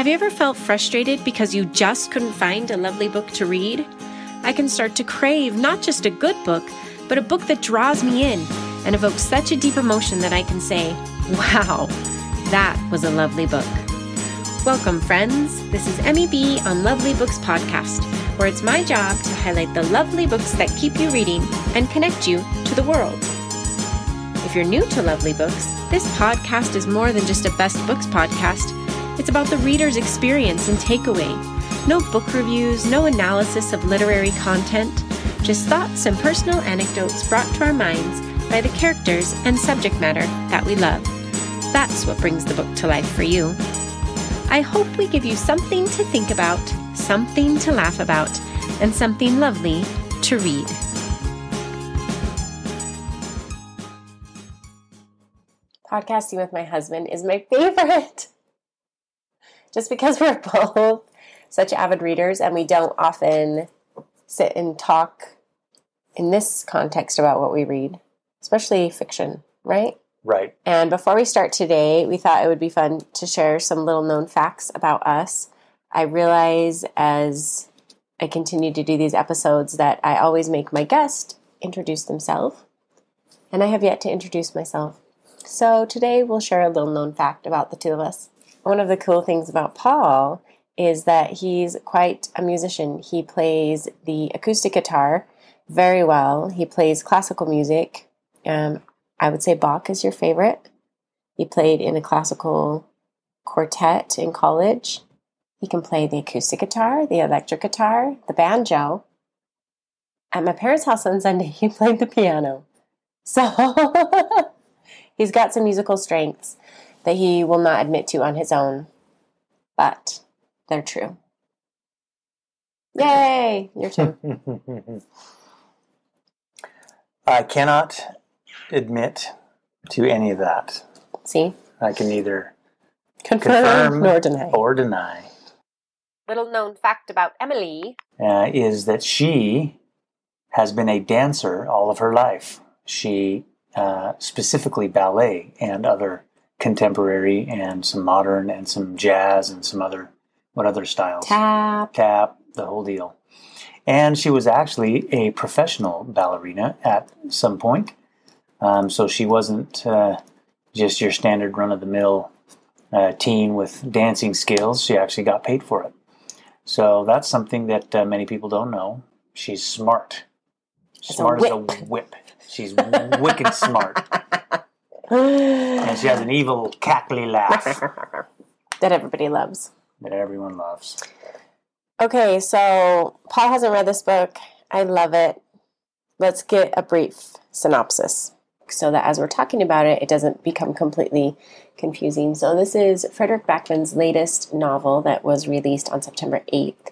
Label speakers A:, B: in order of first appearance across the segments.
A: Have you ever felt frustrated because you just couldn't find a lovely book to read? I can start to crave not just a good book, but a book that draws me in and evokes such a deep emotion that I can say, wow, that was a lovely book. Welcome, friends. This is Emmy B on Lovely Books Podcast, where it's my job to highlight the lovely books that keep you reading and connect you to the world. If you're new to Lovely Books, this podcast is more than just a best books podcast. It's about the reader's experience and takeaway. No book reviews, no analysis of literary content, just thoughts and personal anecdotes brought to our minds by the characters and subject matter that we love. That's what brings the book to life for you. I hope we give you something to think about, something to laugh about, and something lovely to read. Podcasting with my husband is my favorite. Just because we're both such avid readers and we don't often sit and talk in this context about what we read, especially fiction, right?
B: Right.
A: And before we start today, we thought it would be fun to share some little known facts about us. I realize as I continue to do these episodes that I always make my guest introduce themselves, and I have yet to introduce myself. So today we'll share a little known fact about the two of us. One of the cool things about Paul is that he's quite a musician. He plays the acoustic guitar very well. He plays classical music. Um, I would say Bach is your favorite. He played in a classical quartet in college. He can play the acoustic guitar, the electric guitar, the banjo. At my parents' house on Sunday, he played the piano. So he's got some musical strengths that he will not admit to on his own, but they're true. Yay! Your turn.
B: I cannot admit to any of that.
A: See?
B: I can neither
A: Confirm,
B: confirm
A: nor deny.
B: or deny.
A: Little known fact about Emily.
B: Uh, is that she has been a dancer all of her life. She uh, specifically ballet and other contemporary and some modern and some jazz and some other what other styles?
A: Tap.
B: tap, the whole deal. And she was actually a professional ballerina at some point. Um, so she wasn't uh, just your standard run of the mill uh, teen with dancing skills. She actually got paid for it. So that's something that uh, many people don't know. She's smart.
A: As a
B: Smart as a
A: whip.
B: She's wicked smart. And she has an evil, cackly laugh
A: that everybody loves.
B: that everyone loves.
A: Okay, so Paul hasn't read this book. I love it. Let's get a brief synopsis so that as we're talking about it, it doesn't become completely confusing. So, this is Fredrik Backman's latest novel that was released on September 8th,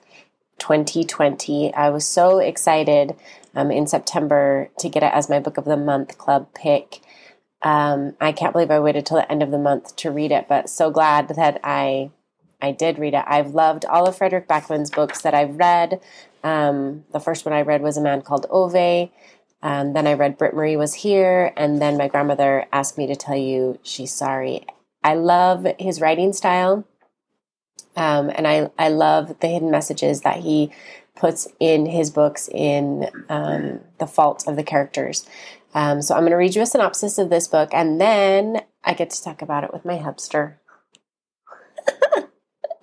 A: 2020. I was so excited um, in September to get it as my Book of the Month club pick. Um, I can't believe I waited till the end of the month to read it, but so glad that I I did read it. I've loved all of Fredrik Backman's books that I've read. Um, the first one I read was A Man Called Ove. Um, then I read Britt Marie Was Here. And then my grandmother asked me to tell you she's sorry. I love his writing style. Um, and I, I love the hidden messages that he puts in his books in um, the fault of the characters. Um, so I'm going to read you a synopsis of this book, and then I get to talk about it with my hubster.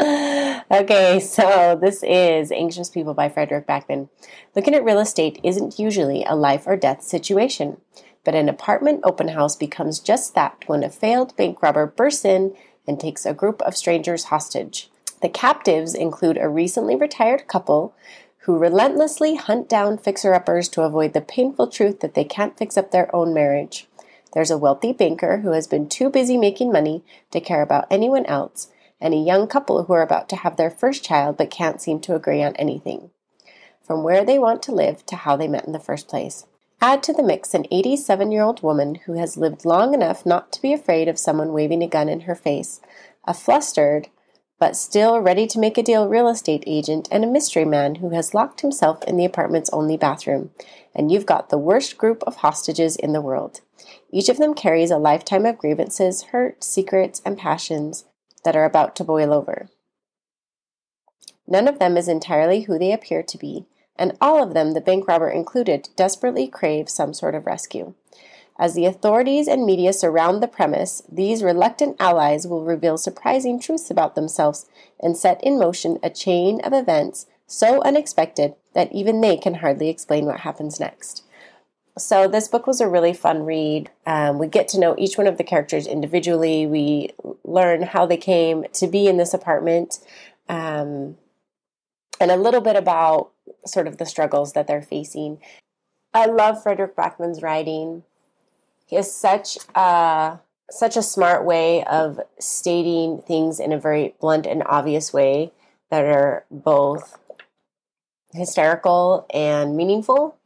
A: okay, so this is Anxious People by Fredrik Backman. Looking at real estate isn't usually a life or death situation, but an apartment open house becomes just that when a failed bank robber bursts in and takes a group of strangers hostage. The captives include a recently retired couple who relentlessly hunt down fixer uppers to avoid the painful truth that they can't fix up their own marriage. There's a wealthy banker who has been too busy making money to care about anyone else, and a young couple who are about to have their first child but can't seem to agree on anything. From where they want to live to how they met in the first place. Add to the mix an 87 year old woman who has lived long enough not to be afraid of someone waving a gun in her face, a flustered, but still ready to make a deal real estate agent, and a mystery man who has locked himself in the apartment's only bathroom. And you've got the worst group of hostages in the world. Each of them carries a lifetime of grievances, hurt, secrets, and passions that are about to boil over. None of them is entirely who they appear to be, and all of them, the bank robber included, desperately crave some sort of rescue. As the authorities and media surround the premise, these reluctant allies will reveal surprising truths about themselves and set in motion a chain of events so unexpected that even they can hardly explain what happens next. So, this book was a really fun read. Um, we get to know each one of the characters individually. We learn how they came to be in this apartment um, and a little bit about sort of the struggles that they're facing. I love Fredrik Backman's writing. He has such a such a smart way of stating things in a very blunt and obvious way that are both hysterical and meaningful.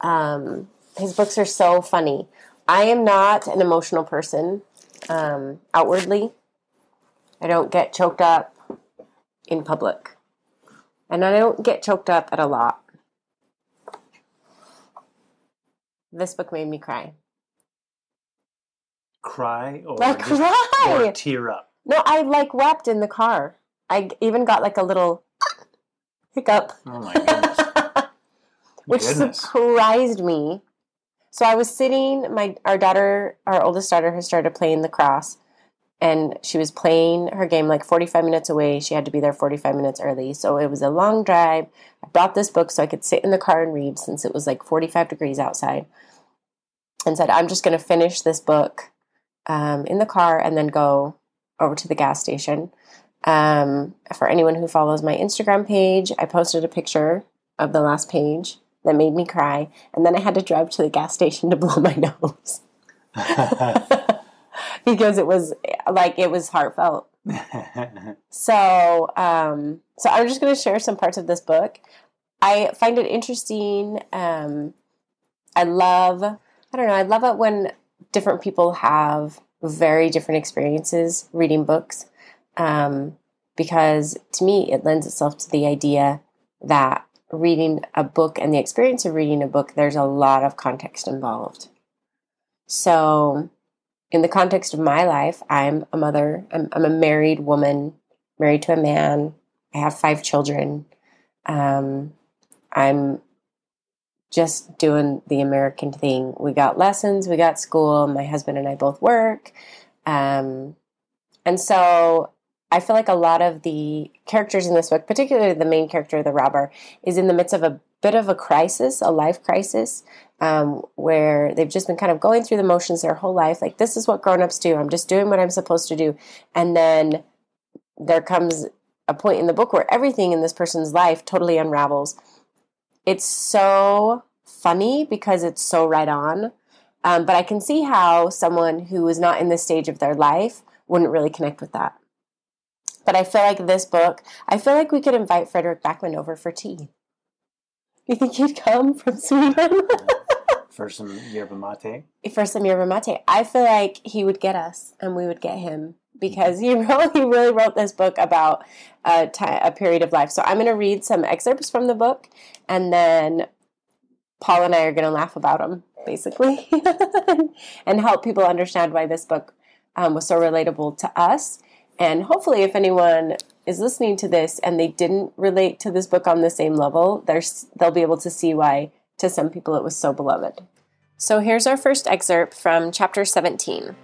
A: Um, his books are so funny. I am not an emotional person um, outwardly. I don't get choked up in public. And I don't get choked up at a lot. This book made me cry.
B: Cry or
A: Like
B: just-
A: cry.
B: or tear up.
A: No, I like wept in the car. I even got like a little hiccup.
B: Oh my goodness.
A: which
B: Goodness.
A: surprised me. So I was sitting. My our daughter, our oldest daughter, has started playing lacrosse and she was playing her game like forty five minutes away. She had to be there forty five minutes early, so it was a long drive. I brought this book so I could sit in the car and read since it was like forty five degrees outside, and said I'm just going to finish this book um, in the car and then go over to the gas station. Um, for anyone who follows my Instagram page, I posted a picture of the last page that made me cry, and then I had to drive to the gas station to blow my nose because it was like it was heartfelt. So, um, so I'm just going to share some parts of this book. I find it interesting. Um, I love, I don't know, I love it when different people have very different experiences reading books, um, because to me it lends itself to the idea that reading a book and the experience of reading a book, there's a lot of context involved. So, in the context of my life, I'm a mother, I'm, I'm a married woman, married to a man, I have five children. Um, I'm just doing the American thing. We got lessons, we got school, my husband and I both work. Um, and so I feel like a lot of the characters in this book, particularly the main character, the robber, is in the midst of a bit of a crisis, a life crisis, um, where they've just been kind of going through the motions their whole life. Like, this is what grown-ups do. I'm just doing what I'm supposed to do. And then there comes a point in the book where everything in this person's life totally unravels. It's so funny because it's so right on. Um, but I can see how someone who is not in this stage of their life wouldn't really connect with that. But I feel like this book, I feel like we could invite Fredrik Backman over for tea. You think he'd come from Sweden
B: For some yerba mate.
A: for some yerba mate? I feel like he would get us, and we would get him because he wrote, he really wrote this book about a, period of life. So I'm going to read some excerpts from the book, and then Paul and I are going to laugh about them, basically, and help people understand why this book um, was so relatable to us. And hopefully, if anyone is listening to this and they didn't relate to this book on the same level, they'll be able to see why to some people it was so beloved. So here's our first excerpt from chapter 17.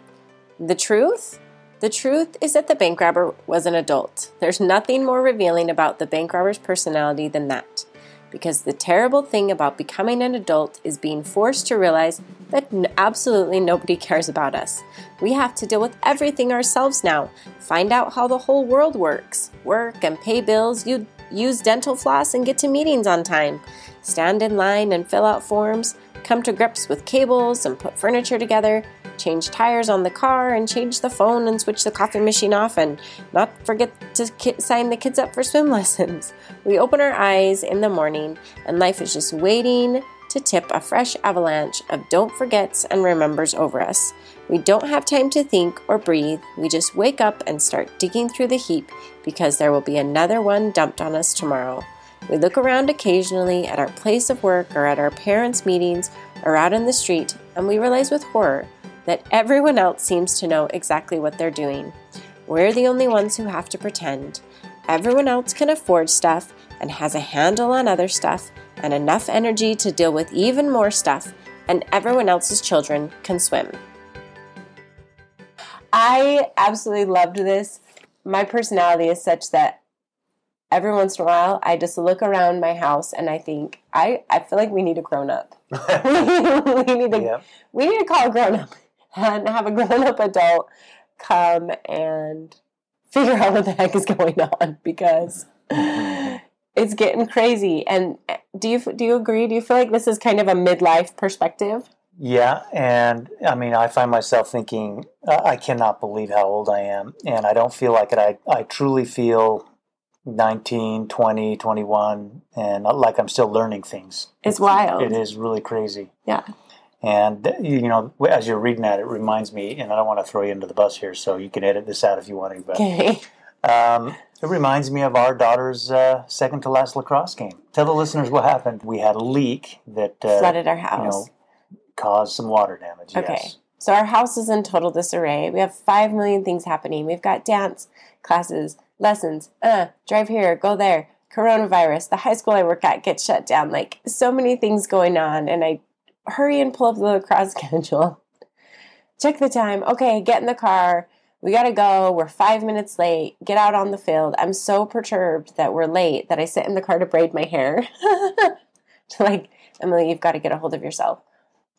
A: The truth? The truth is that the bank robber was an adult. There's nothing more revealing about the bank robber's personality than that. Because the terrible thing about becoming an adult is being forced to realize that absolutely nobody cares about us. We have to deal with everything ourselves now, find out how the whole world works, work and pay bills, you use dental floss and get to meetings on time, stand in line and fill out forms, come to grips with cables and put furniture together, change tires on the car and change the phone and switch the coffee machine off and not forget to ki- sign the kids up for swim lessons. We open our eyes in the morning and life is just waiting to tip a fresh avalanche of don't forgets and remembers over us. We don't have time to think or breathe. We just wake up and start digging through the heap because there will be another one dumped on us tomorrow. We look around occasionally at our place of work or at our parents' meetings or out in the street and we realize with horror that everyone else seems to know exactly what they're doing. We're the only ones who have to pretend. Everyone else can afford stuff and has a handle on other stuff and enough energy to deal with even more stuff, and everyone else's children can swim. I absolutely loved this. My personality is such that every once in a while I just look around my house and I think I, I feel like we need a grown up. we need to
B: Yep.
A: we need to call a grown up and have a grown up adult come and figure out what the heck is going on because it's getting crazy. And uh, do you do you agree? Do you feel like this is kind of a midlife perspective?
B: Yeah, and I mean, I find myself thinking, uh, I cannot believe how old I am, and I don't feel like it. I, I truly feel 19, 20, 21, and like I'm still learning things.
A: It's wild.
B: It is really crazy.
A: Yeah.
B: And, you know, as you're reading that, it reminds me, and I don't want to throw you under the bus here, so you can edit this out if you want to, but
A: Okay.
B: um, it reminds me of our daughter's uh, second to last lacrosse game. Tell the listeners what happened. We had a leak that uh,
A: Flooded our house, you
B: know, caused some water damage.
A: Okay.
B: Yes.
A: So our house is in total disarray. We have five million things happening. We've got dance classes, lessons, uh, drive here, go there, coronavirus, the high school I work at gets shut down. Like so many things going on and I hurry and pull up the lacrosse schedule. Check the time. Okay, get in the car. We gotta go. We're five minutes late. Get out on the field. I'm so perturbed that we're late that I sit in the car to braid my hair. like, Emily, you've got to get a hold of yourself.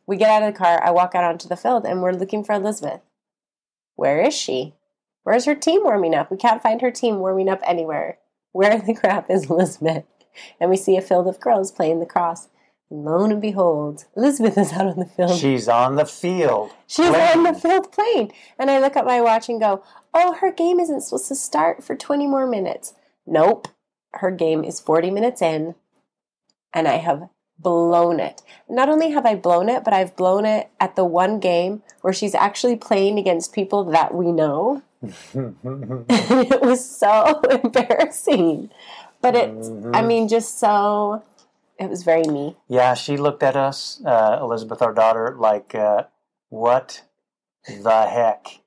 A: We get out of the car. I walk out onto the field and we're looking for Elizabeth. Where is she? Where's her team warming up? We can't find her team warming up anywhere. Where in the crap is Elizabeth? And we see a field of girls playing the And lo and behold, Elizabeth is out on the field.
B: She's on the field.
A: She's
B: playing.
A: on the field playing. And I look at my watch and go, oh, her game isn't supposed to start for 20 more minutes. Nope. Her game is 40 minutes in, and I have blown it. Not only have I blown it, but I've blown it at the one game where she's actually playing against people that we know. and it was so embarrassing. But it, I mm-hmm. mean, just so, it was very me.
B: yeah, she looked at us, uh, Elizabeth, our daughter, like, uh, what the heck?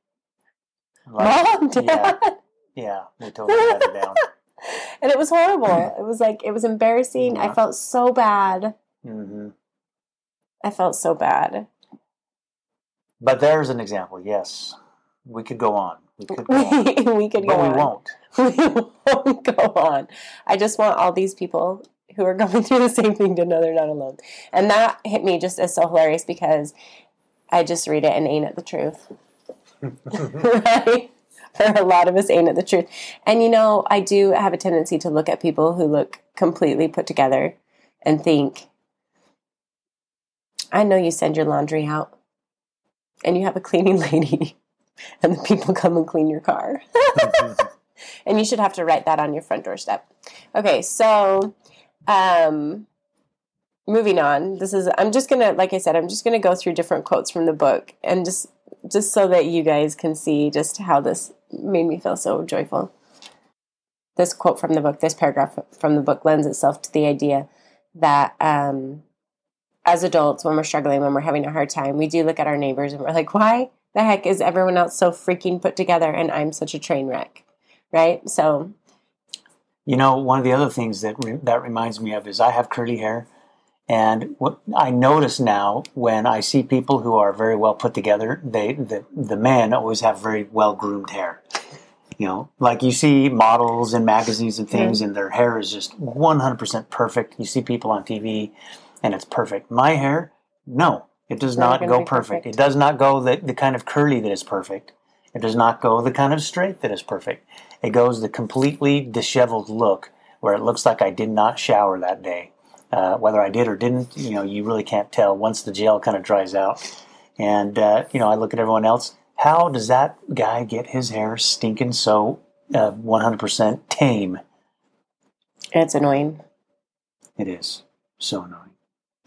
B: Like,
A: Mom, Dad.
B: yeah, yeah, we totally let her down.
A: and it was horrible. It was like it was embarrassing. I felt so bad.
B: Mm-hmm.
A: I felt so bad.
B: But there's an example. Yes, we could go on. We could go on,
A: we could
B: but
A: go
B: we
A: on.
B: won't.
A: We won't go on. I just want all these people who are going through the same thing to know they're not alone. And that hit me just as so hilarious because I just read it and ain't it the truth. right? For a lot of us, ain't it the truth? And you know, I do have a tendency to look at people who look completely put together and think, I know you send your laundry out and you have a cleaning lady and the people come and clean your car. and you should have to write that on your front doorstep. Okay, so um moving on. This is I'm just to like I said, I'm just to go through different quotes from the book and just just so that you guys can see just how this made me feel so joyful. This quote from the book, this paragraph from the book lends itself to the idea that um as adults, when we're struggling, when we're having a hard time, we do look at our neighbors and we're like, why the heck is everyone else so freaking put together and I'm such a train wreck? Right? So,
B: You know, one of the other things that re- that reminds me of is I have curly hair, and what I notice now when I see people who are very well put together, they the the men always have very well groomed hair. You know, like you see models in magazines and things, and their hair is just one hundred percent perfect. You see people on TV, and it's perfect. My hair, no, it does
A: Never
B: not go perfect.
A: perfect.
B: It does not go the, the kind of curly that is perfect. It does not go the kind of straight that is perfect. It goes the completely disheveled look where it looks like I did not shower that day. Uh, whether I did or didn't, you know, you really can't tell once the gel kind of dries out. And, uh, you know, I look at everyone else. How does that guy get his hair stinking so uh, 100% tame?
A: it's annoying.
B: It is so annoying.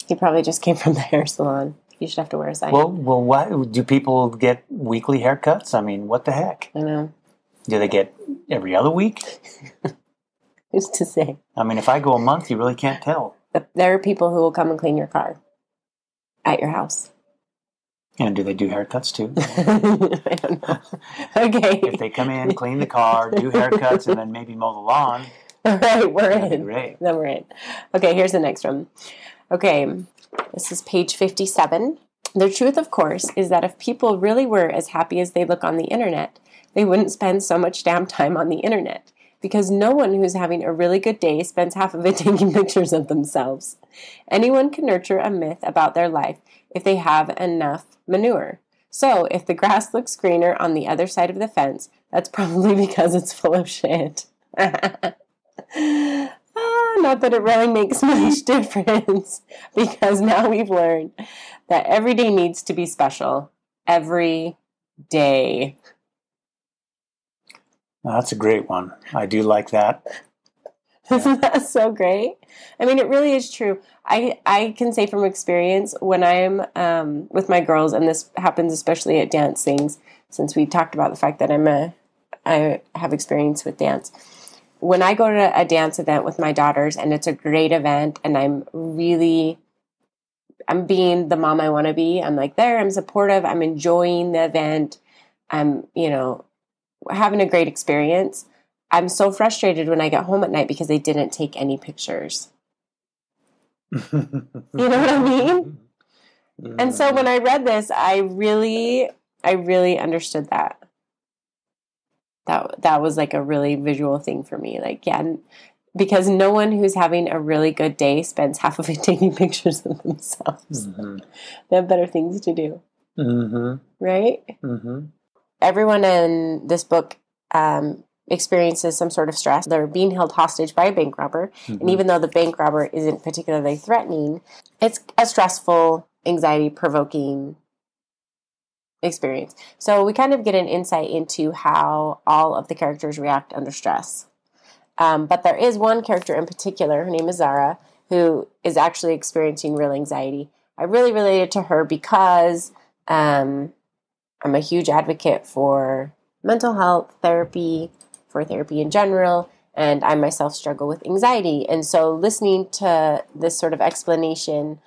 A: He probably just came from the hair salon. You should have to wear a sign.
B: Well, well, why do people get weekly haircuts? I mean, what the heck?
A: I know.
B: Do they get every other week?
A: Who's to say?
B: I mean, if I go a month, you really can't tell.
A: There are people who will come and clean your car at your house.
B: And do they do haircuts too?
A: I don't know. Okay.
B: if they come in, clean the car, do haircuts, and then maybe mow the lawn,
A: All right, we're in.
B: great.
A: Then we're in. Okay, here's the next one. Okay, this is page 57. The truth, of course, is that if people really were as happy as they look on the internet, they wouldn't spend so much damn time on the internet. Because no one who's having a really good day spends half of it taking pictures of themselves. Anyone can nurture a myth about their life if they have enough manure. So, if the grass looks greener on the other side of the fence, that's probably because it's full of shit. Ah, not that it really makes much difference because now we've learned that every day needs to be special. Every day.
B: That's a great one. I do like that.
A: Isn't that so great? I mean, it really is true. I, I can say from experience when I'm um, with my girls, and this happens especially at dance things, since we talked about the fact that I'm a I have experience with dance. When I go to a dance event with my daughters, and it's a great event, and I'm really I'm being the mom I want to be. I'm like there. I'm supportive. I'm enjoying the event. I'm you know having a great experience. I'm so frustrated when I get home at night because they didn't take any pictures.
B: you
A: know what I mean? And so when I read this, I really I really understood that. That that was like a really visual thing for me. Like yeah, because no one who's having a really good day spends half of it taking pictures of themselves.
B: Mhm.
A: They have better things to do,
B: Mhm.
A: right?
B: Mhm.
A: Everyone in this book um, experiences some sort of stress. They're being held hostage by a bank robber. And
B: Mhm.
A: even though the bank robber isn't particularly threatening, it's a stressful, anxiety provoking experience. So we kind of get an insight into how all of the characters react under stress. Um, but there is one character in particular, her name is Zara, who is actually experiencing real anxiety. I really related to her because um, I'm a huge advocate for mental health therapy, for therapy in general, and I myself struggle with anxiety. And so listening to this sort of explanation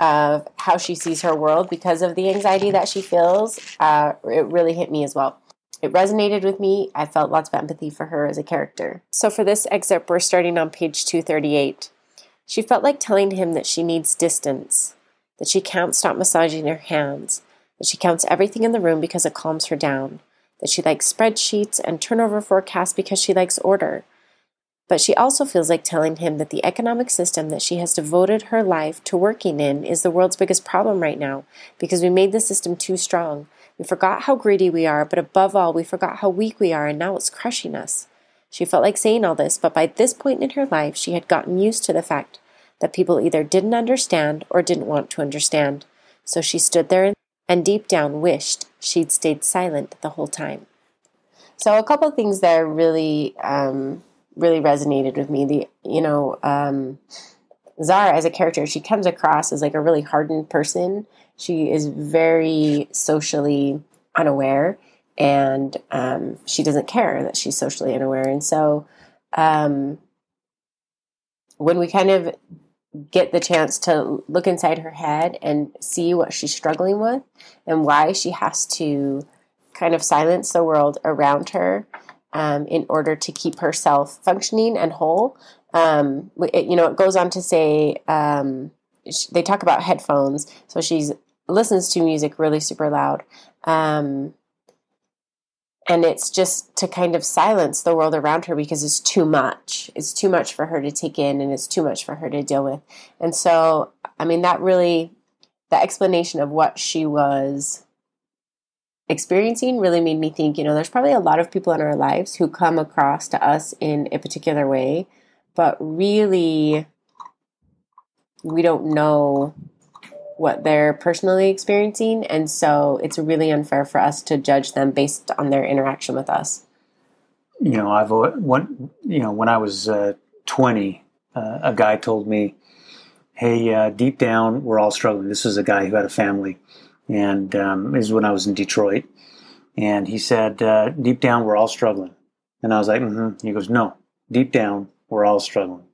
A: of how she sees her world because of the anxiety that she feels, uh, it really hit me as well. It resonated with me. I felt lots of empathy for her as a character. So for this excerpt, we're starting on page 238. She felt like telling him that she needs distance, that she can't stop massaging her hands, that she counts everything in the room because it calms her down, that she likes spreadsheets and turnover forecasts because she likes order. But she also feels like telling him that the economic system that she has devoted her life to working in is the world's biggest problem right now because we made the system too strong. We forgot how greedy we are, but above all, we forgot how weak we are, and now it's crushing us. She felt like saying all this, but by this point in her life, she had gotten used to the fact that people either didn't understand or didn't want to understand. So she stood there and deep down wished she'd stayed silent the whole time. So a couple things there really, um, really resonated with me. The you know, um, Zara as a character, she comes across as like a really hardened person. She is very socially unaware, and um, she doesn't care that she's socially unaware. And so, um, when we kind of get the chance to look inside her head and see what she's struggling with and why she has to kind of silence the world around her um, in order to keep herself functioning and whole. Um, it, you know, it goes on to say um, they talk about headphones, so she's listens to music really super loud. Um, and it's just to kind of silence the world around her because it's too much. It's too much for her to take in and it's too much for her to deal with. And so, I mean, that really, the explanation of what she was experiencing really made me think, you know, there's probably a lot of people in our lives who come across to us in a particular way, but really we don't know what they're personally experiencing. And so it's really unfair for us to judge them based on their interaction with us.
B: you know, I've one, you know, when I was uh, 20, uh, a guy told me, "Hey, uh, deep down, we're all struggling." This was a guy who had a family, and um, this is when I was in Detroit, and he said, uh, "Deep down, we're all struggling," and I was like, mm-hmm. "He goes, no, deep down, we're all struggling."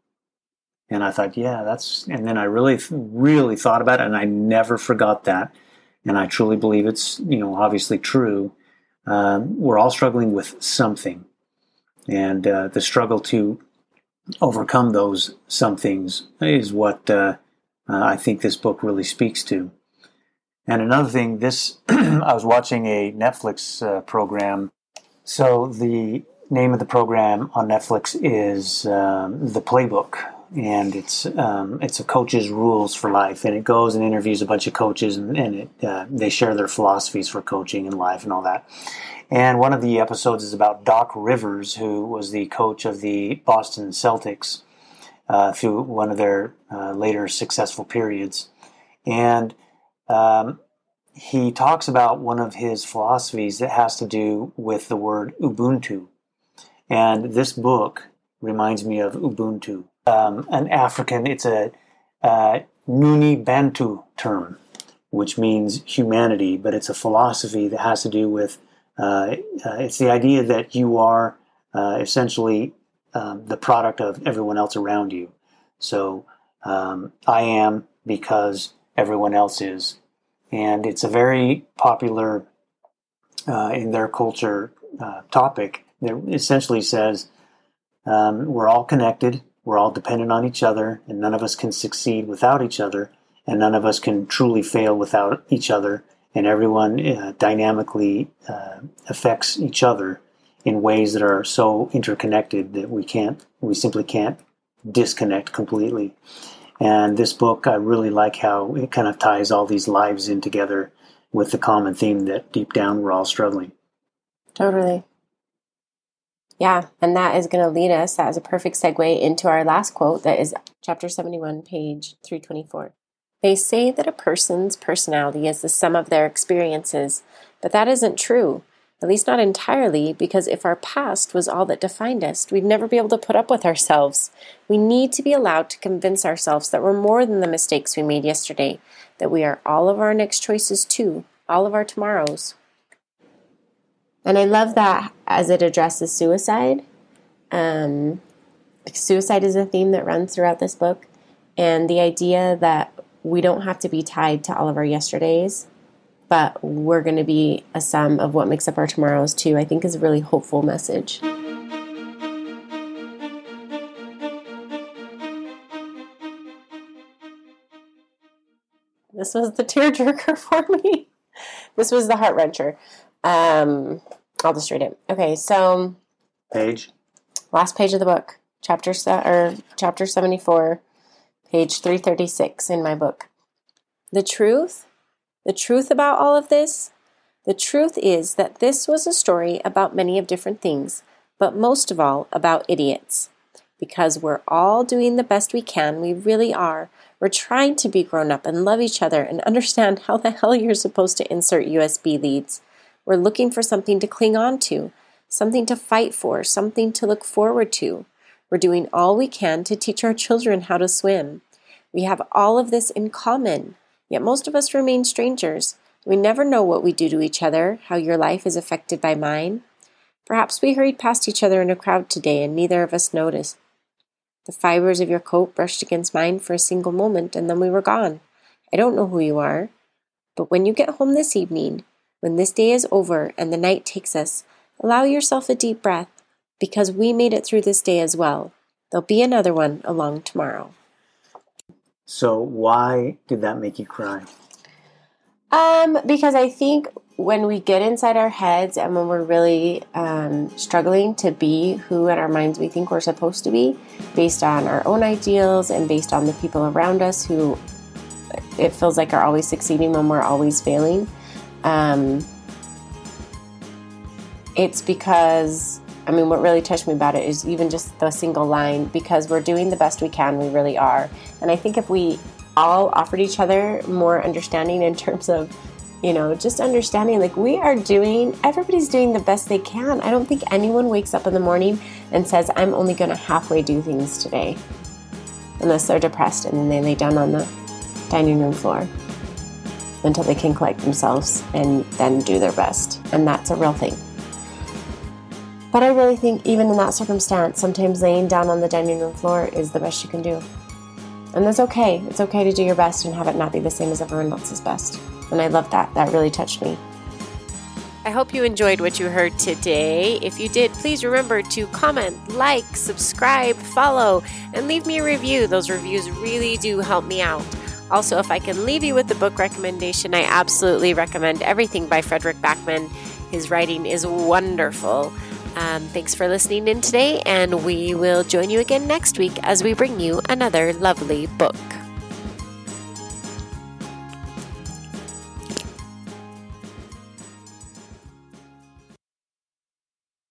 B: And I thought, yeah, that's. And then I really, really thought about it, and I never forgot that. and I truly believe it's you know obviously true. Um, we're all struggling with something, and uh, the struggle to overcome those somethings is what uh, uh, I think this book really speaks to. And another thing, this I was watching a Netflix uh, program. So the name of the program on Netflix is um, the Playbook, and it's um, it's a coach's rules for life, and it goes and interviews a bunch of coaches, and, and it, uh, they share their philosophies for coaching and life and all that. And one of the episodes is about Doc Rivers, who was the coach of the Boston Celtics uh, through one of their uh, later successful periods, and um, he talks about one of his philosophies that has to do with the word Ubuntu. And this book reminds me of Ubuntu um, an African, it's a uh, Nguni Bantu term, which means humanity, but it's a philosophy that has to do with uh, uh, it's the idea that you are uh, essentially um, the product of everyone else around you. So um, I am because everyone else is. And it's a very popular uh, in their culture uh, topic that essentially says um, we're all connected we're all dependent on each other, and none of us can succeed without each other, and none of us can truly fail without each other. And everyone uh, dynamically uh, affects each other in ways that are so interconnected that we can't, we simply can't disconnect completely. And this book, I really like how it kind of ties all these lives in together with the common theme that deep down we're all struggling.
A: Totally. Yeah, and that is going to lead us, that is a perfect segue into our last quote that is chapter 71, page 324. They say that a person's personality is the sum of their experiences, but that isn't true, at least not entirely, because if our past was all that defined us, we'd never be able to put up with ourselves. We need to be allowed to convince ourselves that we're more than the mistakes we made yesterday, that we are all of our next choices too, all of our tomorrows. And I love that as it addresses suicide. Um, suicide is a theme that runs throughout this book. And the idea that we don't have to be tied to all of our yesterdays, but we're going to be a sum of what makes up our tomorrows too, I think is a really hopeful message. This was the tearjerker for me. This was the heart wrencher. Um, I'll just read it. Okay, so
B: page.
A: Last page of the book, chapter se- or chapter seventy four, page three thirty six in my book. The truth, the truth about all of this, the truth is that this was a story about many of different things, but most of all about idiots. Because we're all doing the best we can, we really are. We're trying to be grown up and love each other and understand how the hell you're supposed to insert USB leads. We're looking for something to cling on to, something to fight for, something to look forward to. We're doing all we can to teach our children how to swim. We have all of this in common, yet most of us remain strangers. We never know what we do to each other, how your life is affected by mine. Perhaps we hurried past each other in a crowd today and neither of us noticed. The fibers of your coat brushed against mine for a single moment and then we were gone. I don't know who you are. But when you get home this evening, when this day is over and the night takes us, allow yourself a deep breath because we made it through this day as well. There'll be another one along tomorrow.
B: So, why did that make you cry?
A: Um, because I think when we get inside our heads and when we're really um, struggling to be who in our minds we think we're supposed to be, based on our own ideals and based on the people around us who it feels like are always succeeding when we're always failing, um, it's because, I mean, what really touched me about it is even just the single line because we're doing the best we can, we really are. And I think if we all offered each other more understanding in terms of, you know, just understanding like we are doing, everybody's doing the best they can. I don't think anyone wakes up in the morning and says, I'm only going to halfway do things today, unless they're depressed and then they lay down on the dining room floor until they can collect themselves and then do their best. And that's a real thing. But I really think, even in that circumstance, sometimes laying down on the dining room floor is the best you can do. And that's okay. It's okay to do your best and have it not be the same as everyone else's best. And I love that. That really touched me. I hope you enjoyed what you heard today. If you did, please remember to comment, like, subscribe, follow, and leave me a review. Those reviews really do help me out. Also, if I can leave you with the book recommendation, I absolutely recommend everything by Fredrik Backman. His writing is wonderful. Um, thanks for listening in today, and we will join you again next week as we bring you another lovely book.